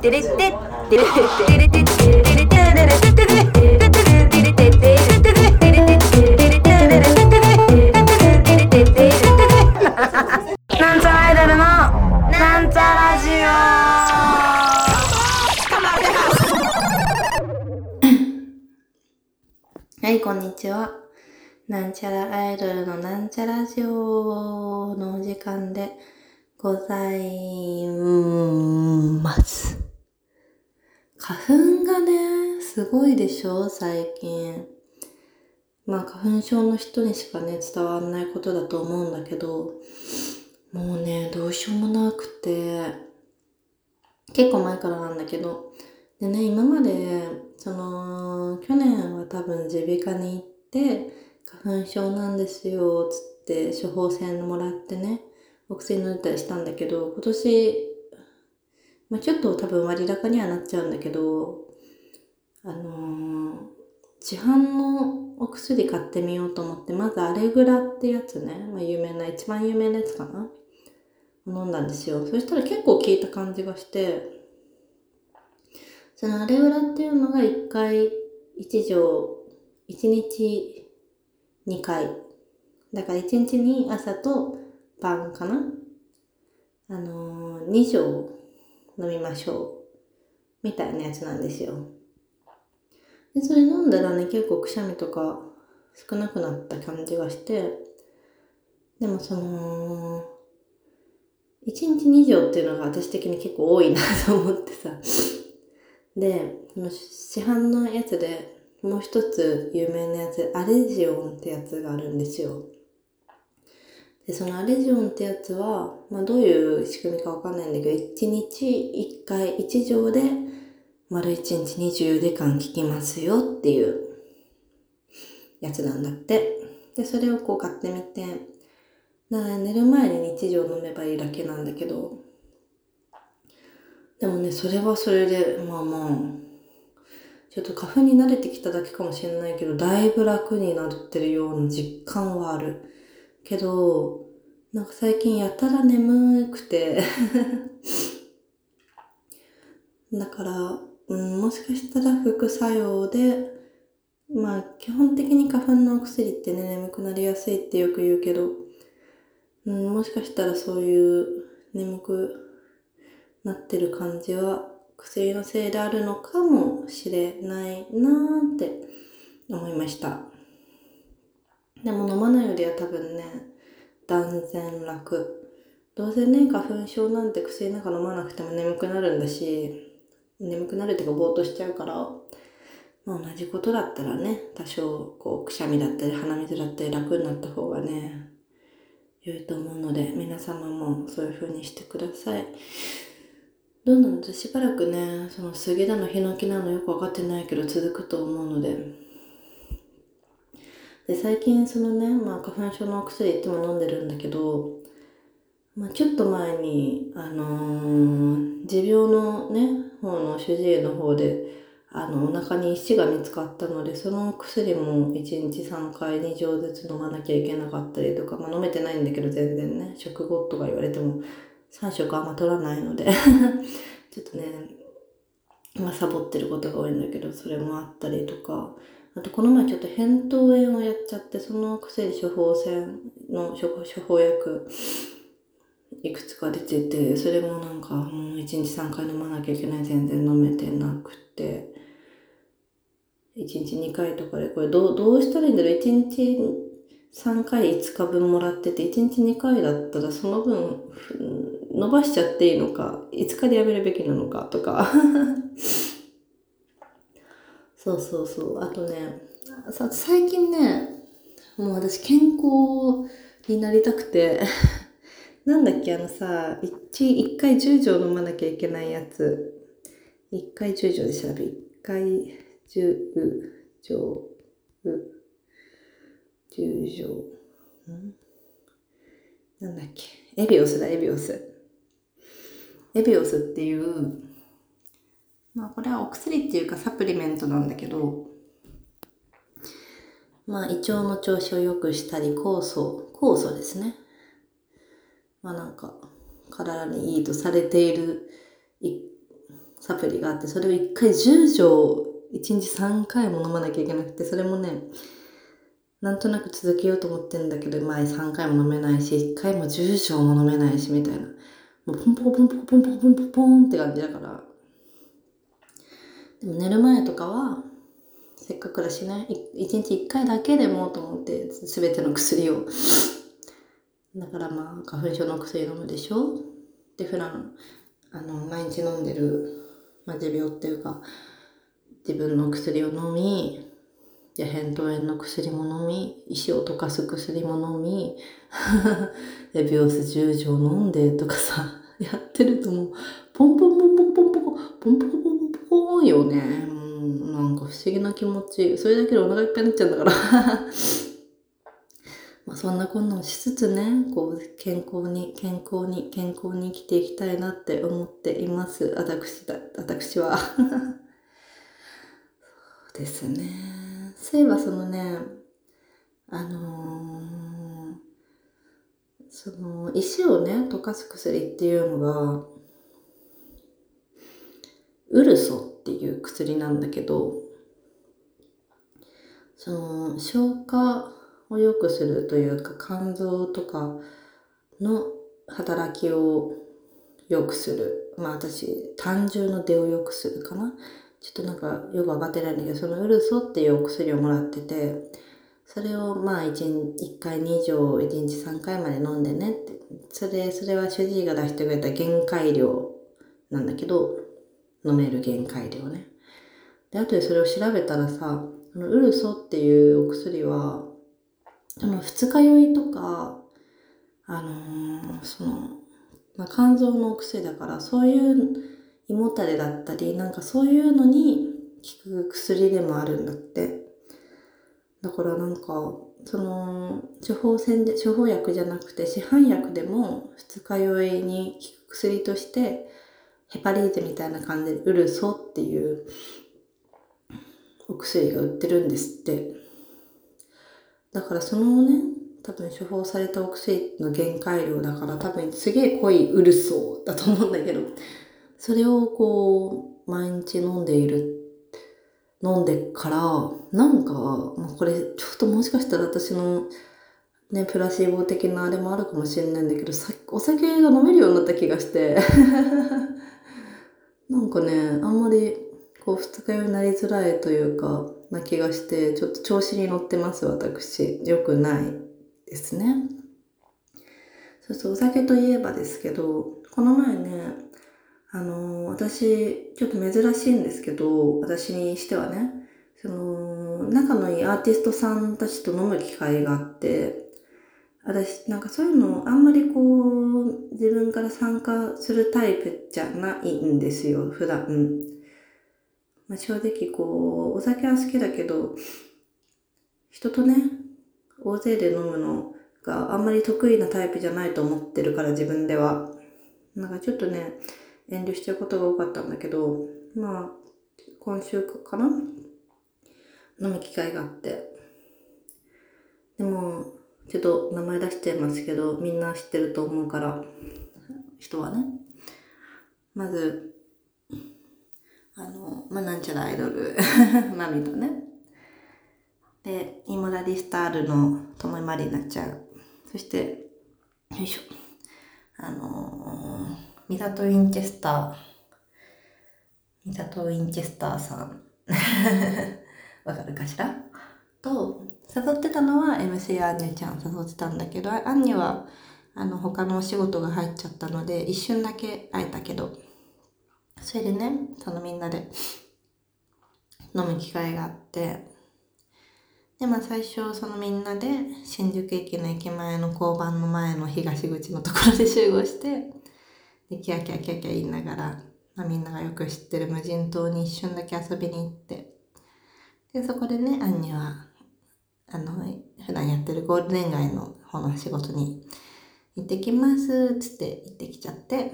テレテテテレテレテテテレテレテテテテテはい、こんにちは。なんちゃらアイドルのなんちゃラジオのお時間でございます。花粉がね、すごいでしょ最近。まあ花粉症の人にしかね、伝わんないことだと思うんだけど、もうね、どうしようもなくて、結構前からなんだけど、でね、今まで、その、去年は多分耳鼻科に行って、花粉症なんですよ、つって処方箋もらってね、お薬塗ったりしたんだけど、今年、まあちょっと多分割高にはなっちゃうんだけど、あのー市販のお薬買ってみようと思って、まずアレグラってやつね、まあ有名な、一番有名なやつかな飲んだんですよ。そしたら結構効いた感じがして、そのアレグラっていうのが1回1錠、1日2回。だから1日に朝と晩かなあのー、2錠飲みましょう。みたいなやつなんですよ。で、それ飲んだらね、結構くしゃみとか少なくなった感じがして、でもその、1日2錠っていうのが私的に結構多いなと思ってさ。で、市販のやつでもう一つ有名なやつ、アレジオンってやつがあるんですよ。で、そのアレジオンってやつは、まあどういう仕組みかわかんないんだけど、1日1回1錠で丸1日24時間効きますよっていうやつなんだって。で、それをこう買ってみて、な寝る前に日常飲めばいいだけなんだけど、でもね、それはそれで、まあまあ、ちょっと花粉に慣れてきただけかもしれないけど、だいぶ楽になってるような実感はある。けど、なんか最近やたら眠くて、だから、うん、もしかしたら副作用で、まあ基本的に花粉のお薬ってね、眠くなりやすいってよく言うけど、うん、もしかしたらそういう眠くなってる感じは薬のせいであるのかもしれないなーって思いました。でも飲まないよりは多分ね、断然楽。どうせね、花粉症なんて薬なんか飲まなくても眠くなるんだし、眠くなるっていうかぼーっとしちゃうから、まあ同じことだったらね、多少こうくしゃみだったり鼻水だったり楽になった方がね、良いと思うので、皆様もそういう風にしてください。どうなのしばらくね、その杉だのヒノキなのよくわかってないけど続くと思うので。で、最近そのね、まあ花粉症のお薬いつも飲んでるんだけど、まあちょっと前に、あのー持病のね、方の主治医の方で、あの、お腹に石が見つかったので、その薬も1日3回2錠ずつ飲まなきゃいけなかったりとか、まあ飲めてないんだけど全然ね、食後とか言われても3食あんま取らないので、ちょっとね、まあサボってることが多いんだけど、それもあったりとか、あとこの前ちょっと扁桃炎をやっちゃって、その薬処方箋の処方薬、いくつか出てて、それもなんか、もう1日3回飲まなきゃいけない、全然飲めてなくて、1日2回とかで、これどう、どうしたらいいんだろう ?1 日3回5日分もらってて、1日2回だったらその分、伸ばしちゃっていいのか、5日でやめるべきなのかとか。そうそうそう。あとね、さ最近ね、もう私健康になりたくて、なんだっけ、あのさ、一一回10錠飲まなきゃいけないやつ。一回10錠で調べ、一回10錠、10錠。ん？なんだっけ、エビオスだ、エビオス。エビオスっていう、まあこれはお薬っていうかサプリメントなんだけど、まあ胃腸の調子を良くしたり、酵素、酵素ですね。まあなんか、体にいいとされているサプリがあって、それを1回10錠、1日3回も飲まなきゃいけなくて、それもね、なんとなく続けようと思ってんだけど、前3回も飲めないし、1回も10錠も飲めないし、みたいな。もうポンポコポンポコポンポコポンポンって感じだから。でも寝る前とかは、せっかくだしね、一日一回だけでもと思って、すべての薬を。だからまあ、花粉症の薬飲むでしょで、普段、あの、毎日飲んでる、まあ、持病っていうか、自分の薬を飲み、で、扁桃炎の薬も飲み、石を溶かす薬も飲み、で、ビオス10錠飲んでとかさ、やってるともう、ポンポンポンポンポンポンポン、ポンポンポンポンポンよね。うん、なんか不思議な気持ち。それだけでお腹いっぱいになっちゃうんだから。まあそんなこんなをしつつね、こう、健康に、健康に、健康に生きていきたいなって思っています。私だ、私は。そうですね。そういえばそのね、あのー、その、石をね、溶かす薬っていうのが、ウルソっていう薬なんだけど、その、消化を良くするというか、肝臓とかの働きを良くする。まあ私、単純の出を良くするかな。ちょっとなんかよくわかってないんだけど、そのウルソっていうお薬をもらってて、それをまあ1、1回2錠1日3回まで飲んでねって。それ、それは主治医が出してくれた限界量なんだけど、飲める限界量ね。で、後でそれを調べたらさ、あのウルソっていうお薬は、その二日酔いとか、あのー、その、まあ、肝臓のお薬だから、そういう胃もたれだったり、なんかそういうのに効く薬でもあるんだって。だからなんか、その、処方箋で、処方薬じゃなくて市販薬でも二日酔いに効く薬として、ヘパリーゼみたいな感じでウルソっていうお薬が売ってるんですって。だからそのね、多分処方されたお薬の限界量だから多分すげえ濃いウルソだと思うんだけど、それをこう、毎日飲んでいる、飲んでから、なんか、まあ、これちょっともしかしたら私のね、プラシーボ的なあれもあるかもしれないんだけど、さお酒が飲めるようになった気がしてなんかね、あんまりこう二日酔いになりづらいというか、な気がして、ちょっと調子に乗ってます、私。良くないですね。そうそう、お酒といえばですけど、この前ね、あのー、私、ちょっと珍しいんですけど、私にしてはね、その、仲のいいアーティストさんたちと飲む機会があって、私、なんかそういうの、あんまりこう、自分から参加するタイプじゃないんですよ、普段。まあ、正直こう、お酒は好きだけど、人とね、大勢で飲むのがあんまり得意なタイプじゃないと思ってるから自分では。なんかちょっとね、遠慮しちゃうことが多かったんだけど、まあ、今週かな？飲む機会があって。でも、ちょっと名前出してますけど、みんな知ってると思うから、人はね。まず、あの、まあ、なんちゃらアイドル、マミとね。で、イモラリスタールのともまりなちゃん。そして、よいしょ。あのー、ミザト・ウィンチェスター。ミザト・ウィンチェスターさん。わかるかしら？と、誘ってたのは MC アンニュちゃん誘ってたんだけど、アンニュは、あの、他のお仕事が入っちゃったので、一瞬だけ会えたけど、それでね、そのみんなで飲む機会があって、で、まあ最初そのみんなで新宿駅の駅前の交番の前の東口のところで集合して、で、キャキャキャキャ言いながら、まあ、みんながよく知ってる無人島に一瞬だけ遊びに行って、で、そこでね、アンニュはあの、普段やってるゴールデン街の方の仕事に行ってきます、つって行ってきちゃって、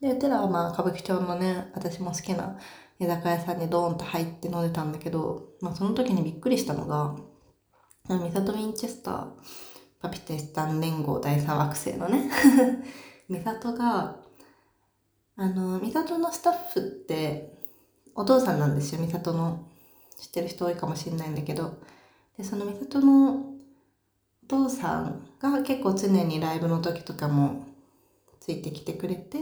で、うちらはまあ歌舞伎町のね、私も好きな居酒屋さんにドーンと入って飲んでたんだけど、まあその時にびっくりしたのが、ミサト・ウィンチェスター、パピテスタン連合第三惑星のね、ミサトが、あの、ミサトのスタッフってお父さんなんですよ、ミサトの。知ってる人多いかもしれないんだけど。で、そのミサトのお父さんが結構常にライブの時とかもついてきてくれて、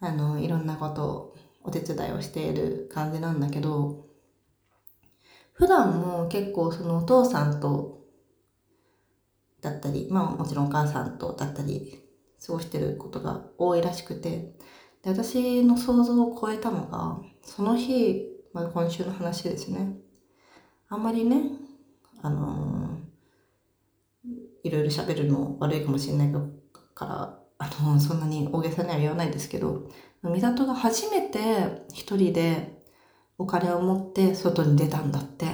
あの、いろんなことをお手伝いをしている感じなんだけど、普段も結構そのお父さんとだったり、まあもちろんお母さんとだったり過ごしてることが多いらしくて、で私の想像を超えたのが、その日、まあ、今週の話ですね。あんまりね、あの、いろいろ喋るの悪いかもしれないから、あの、そんなに大げさには言わないですけど、美里が初めて一人でお金を持って外に出たんだって。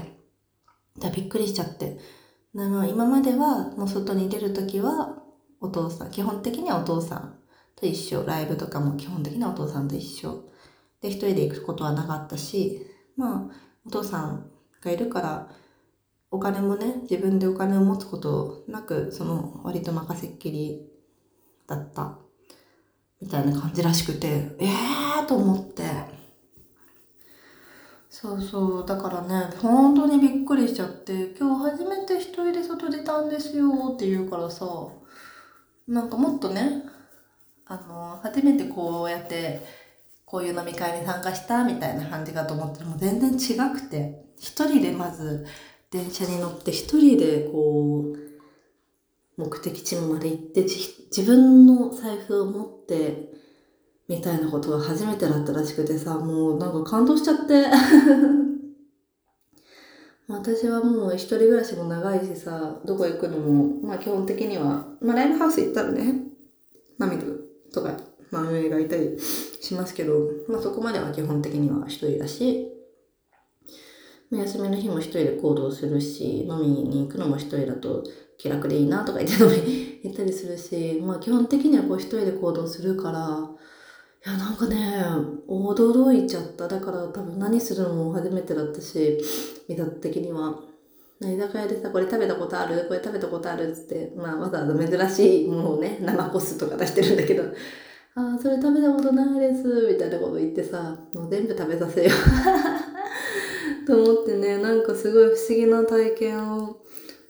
だびっくりしちゃって。でまあ、今まではもう外に出るときはお父さん、基本的にはお父さんと一緒。ライブとかも基本的にはお父さんと一緒。で、一人で行くことはなかったし、まあ、お父さんがいるから、お金もね、自分でお金を持つことなく、その割と任せっきりだった、みたいな感じらしくて、ええーと思って。そうそう、だからね、本当にびっくりしちゃって、今日初めて一人で外出たんですよって言うからさ、なんかもっとね、あの、初めてこうやって、こういう飲み会に参加したみたいな感じかと思ったらもう全然違くて、一人でまず電車に乗って一人でこう、目的地まで行って自分の財布を持ってみたいなことが初めてだったらしくてさ、もうなんか感動しちゃって。私はもう一人暮らしも長いしさ、どこ行くのも、まあ基本的には、まあライブハウス行ったらね、マミルとか、まあ運営がいたりしますけど、まあそこまでは基本的には一人だし、休みの日も一人で行動するし、飲みに行くのも一人だと気楽でいいなとか言って飲み行ったりするし、まあ基本的にはこう一人で行動するから、いや、なんかね、驚いちゃった。だから多分何するのも初めてだったし、見た的には。居酒屋でさ、これ食べたことある？これ食べたことあるっつって、まあわざわざ珍しいものをね、生コスとか出してるんだけど、ああ、それ食べたことないです、みたいなこと言ってさ、もう全部食べさせようと思ってね、なんかすごい不思議な体験を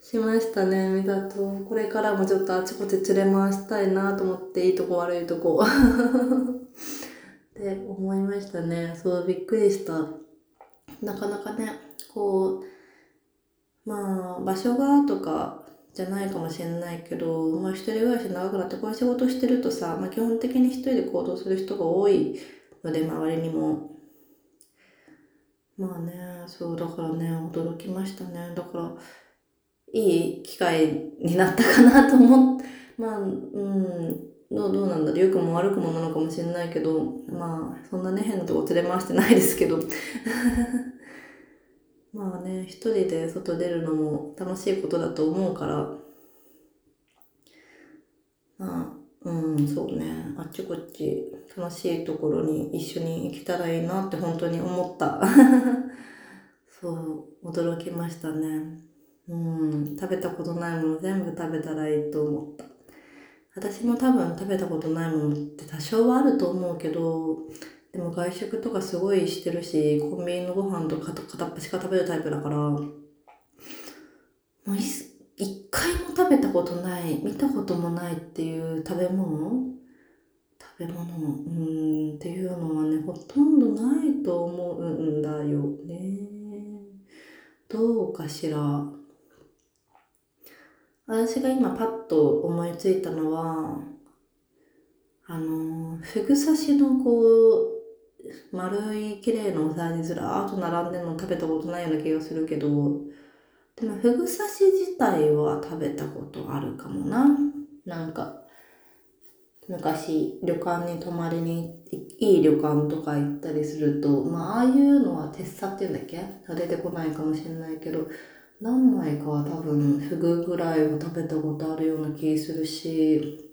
しましたね、見たと。これからもちょっとあちこち連れ回したいなと思って、いいとこ悪いとこ。って思いましたね。そう、びっくりした。なかなかね、こう、まあ、場所がとかじゃないかもしれないけど、まあ、一人暮らし長くなってこういう仕事してるとさ、まあ、基本的に一人で行動する人が多いので、周りにも。まあね、そう、だからね、驚きましたね。だから、いい機会になったかなと思って、まあ、うん、どうどうなんだろう良くも悪くもなのかもしれないけど、まあ、そんなね、変なとこ連れ回してないですけど。まあね、一人で外出るのも楽しいことだと思うから、まあ、うん、そうね、あっちこっち楽しいところに一緒に行けたらいいなって本当に思った。そう、驚きましたね。うん、食べたことないもの全部食べたらいいと思った。私も多分食べたことないものって多少はあると思うけど、でも外食とかすごいしてるし、コンビニのご飯とか片っ端から食べるタイプだから、もう一回も食べたことない、見たこともないっていう食べ物？食べ物？うんっていうのはね、ほとんどないと思うんだよね。どうかしら？私が今パッと思いついたのは、あの、ふぐ刺しのこう、丸い綺麗なお皿にずらーっと並んでるの食べたことないような気がするけど、でもふぐ刺し自体は食べたことあるかもな。なんか、昔旅館に泊まりにいい旅館とか行ったりすると、まあああいうのは鉄砂っていうんだっけ？出てこないかもしれないけど、何枚かは多分フグぐらいは食べたことあるような気するし、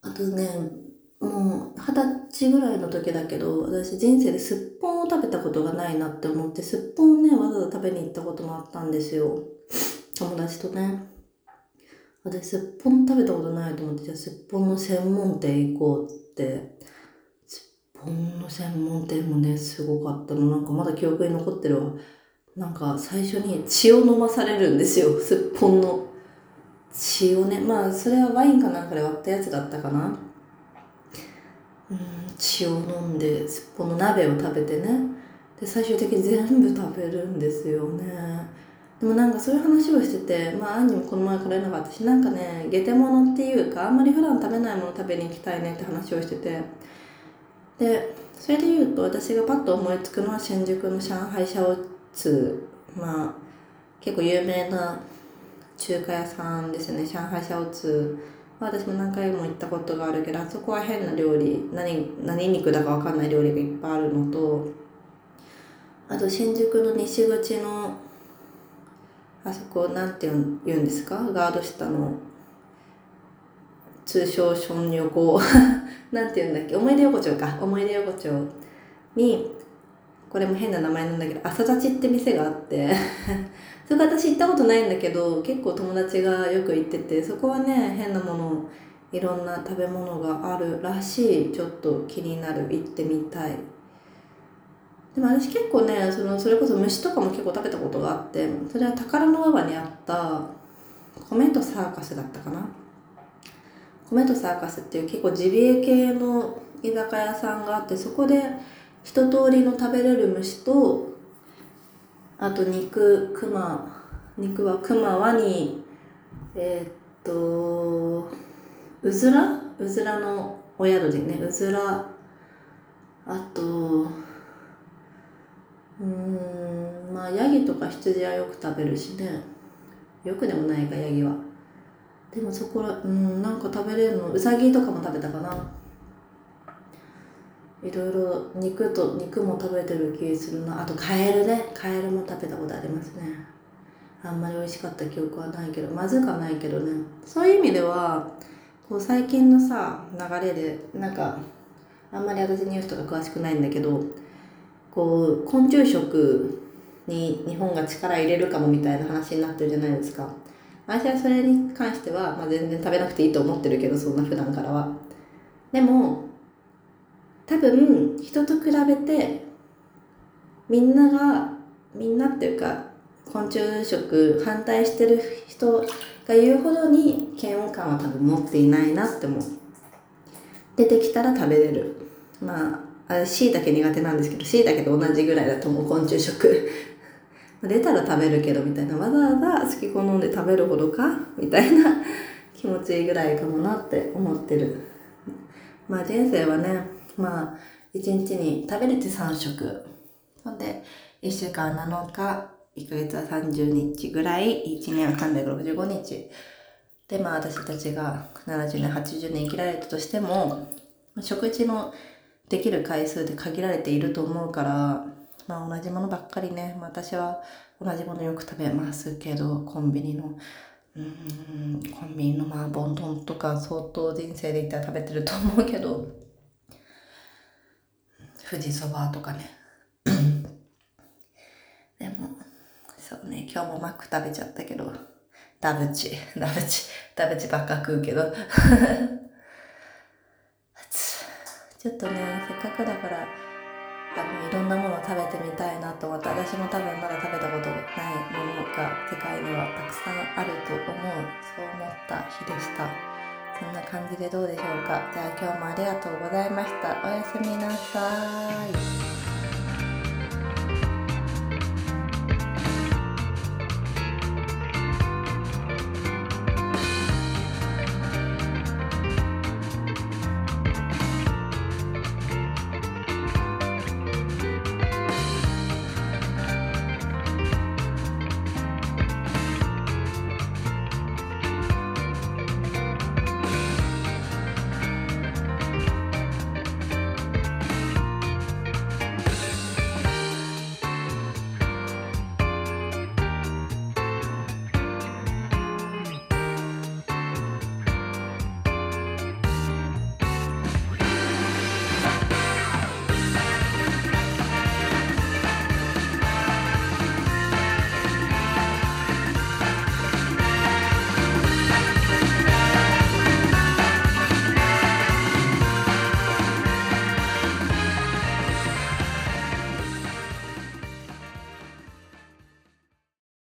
あとね、もう二十歳ぐらいの時だけど、私人生ですっぽんを食べたことがないなって思って、すっぽんね、わざわざ食べに行ったこともあったんですよ。友達とね。私すっぽん食べたことないと思って、じゃあすっぽんの専門店行こうっつっって。すっぽんの専門店もねすごかったの。なんかまだ記憶に残ってるわ。なんか最初に血を飲まされるんですよ。すっぽんの。血をね。まあそれはワインかなんかで割ったやつだったかな。うん血を飲んですっぽんの鍋を食べてね。で最終的に全部食べるんですよね。でもなんかそういう話をしててまあ兄もこの前来れなかったしなんかねゲテモノっていうかあんまり普段食べないもの食べに行きたいねって話をしてて。でそれで言うと私がパッと思いつくのは新宿の上海シャオツ。まあ結構有名な中華屋さんですよね。上海シャオツ。私も何回も行ったことがあるけどあそこは変な料理何何肉だか分かんない料理がいっぱいあるのとあと新宿の西口のあそこなんて言うんですか？ガード下の通称ション横 なんて言うんだっけ？思い出横丁か。思い出横丁にこれも変な名前なんだけど朝立ちって店があってそこ私行ったことないんだけど結構友達がよく行っててそこはね変なものいろんな食べ物があるらしい。ちょっと気になる。行ってみたい。でも私結構ねそのそれこそ虫とかも結構食べたことがあってそれは宝の馬場にあった米とサーカスだったかな。米とサーカスっていう結構ジビエ系の居酒屋さんがあってそこで一通りの食べれる虫とあと肉熊。肉は熊ワニ。えー、っとうずら？うずらのお宿でね。うずら。あとうんまあヤギとか羊はよく食べるしね。よくでもないかヤギは。でもそこらうんなんか食べれるの？うさぎとかも食べたかな。いろいろ肉と肉も食べてる気するな。あとカエルね。カエルも食べたことありますね。あんまり美味しかった記憶はないけど。まずかないけどね。そういう意味ではこう最近のさ流れでなんかあんまり私ニュースとか詳しくないんだけどこう昆虫食に日本が力入れるかもみたいな話になってるじゃないですか。私はそれに関しては、まあ、全然食べなくていいと思ってるけどそんな普段からは。でも多分人と比べてみんながみんなっていうか昆虫食反対してる人が言うほどに嫌悪感は多分持っていないなって思う。出てきたら食べれる。まああしいたけ苦手なんですけどしいたけと同じぐらいだと思う昆虫食。出たら食べるけどみたいな。わざわざ好き好んで食べるほどか？みたいな気持ちいいぐらいかもなって思ってる。まあ人生はねまあ、1日に食べれて3食。そんで、1週間7日、1ヶ月は30日ぐらい、1年は365日。で、まあ私たちが70年、80年生きられたとしても、食事のできる回数で限られていると思うから、まあ同じものばっかりね、まあ、私は同じものよく食べますけど、コンビニの、うん、コンビニのまあボントンとか相当人生で言ったら食べてると思うけど、富士そばとかね。でもそうね今日もマック食べちゃったけど。ダブチ。ダブチ。ダブチばっか食うけど。ちょっとねせっかくだからあのいろんなもの食べてみたいなと思って私も多分まだ食べたことないものが世界にはたくさんあると思う。そう思った日でした。そんな感じでどうでしょうか。じゃあ今日もありがとうございました。おやすみなさい。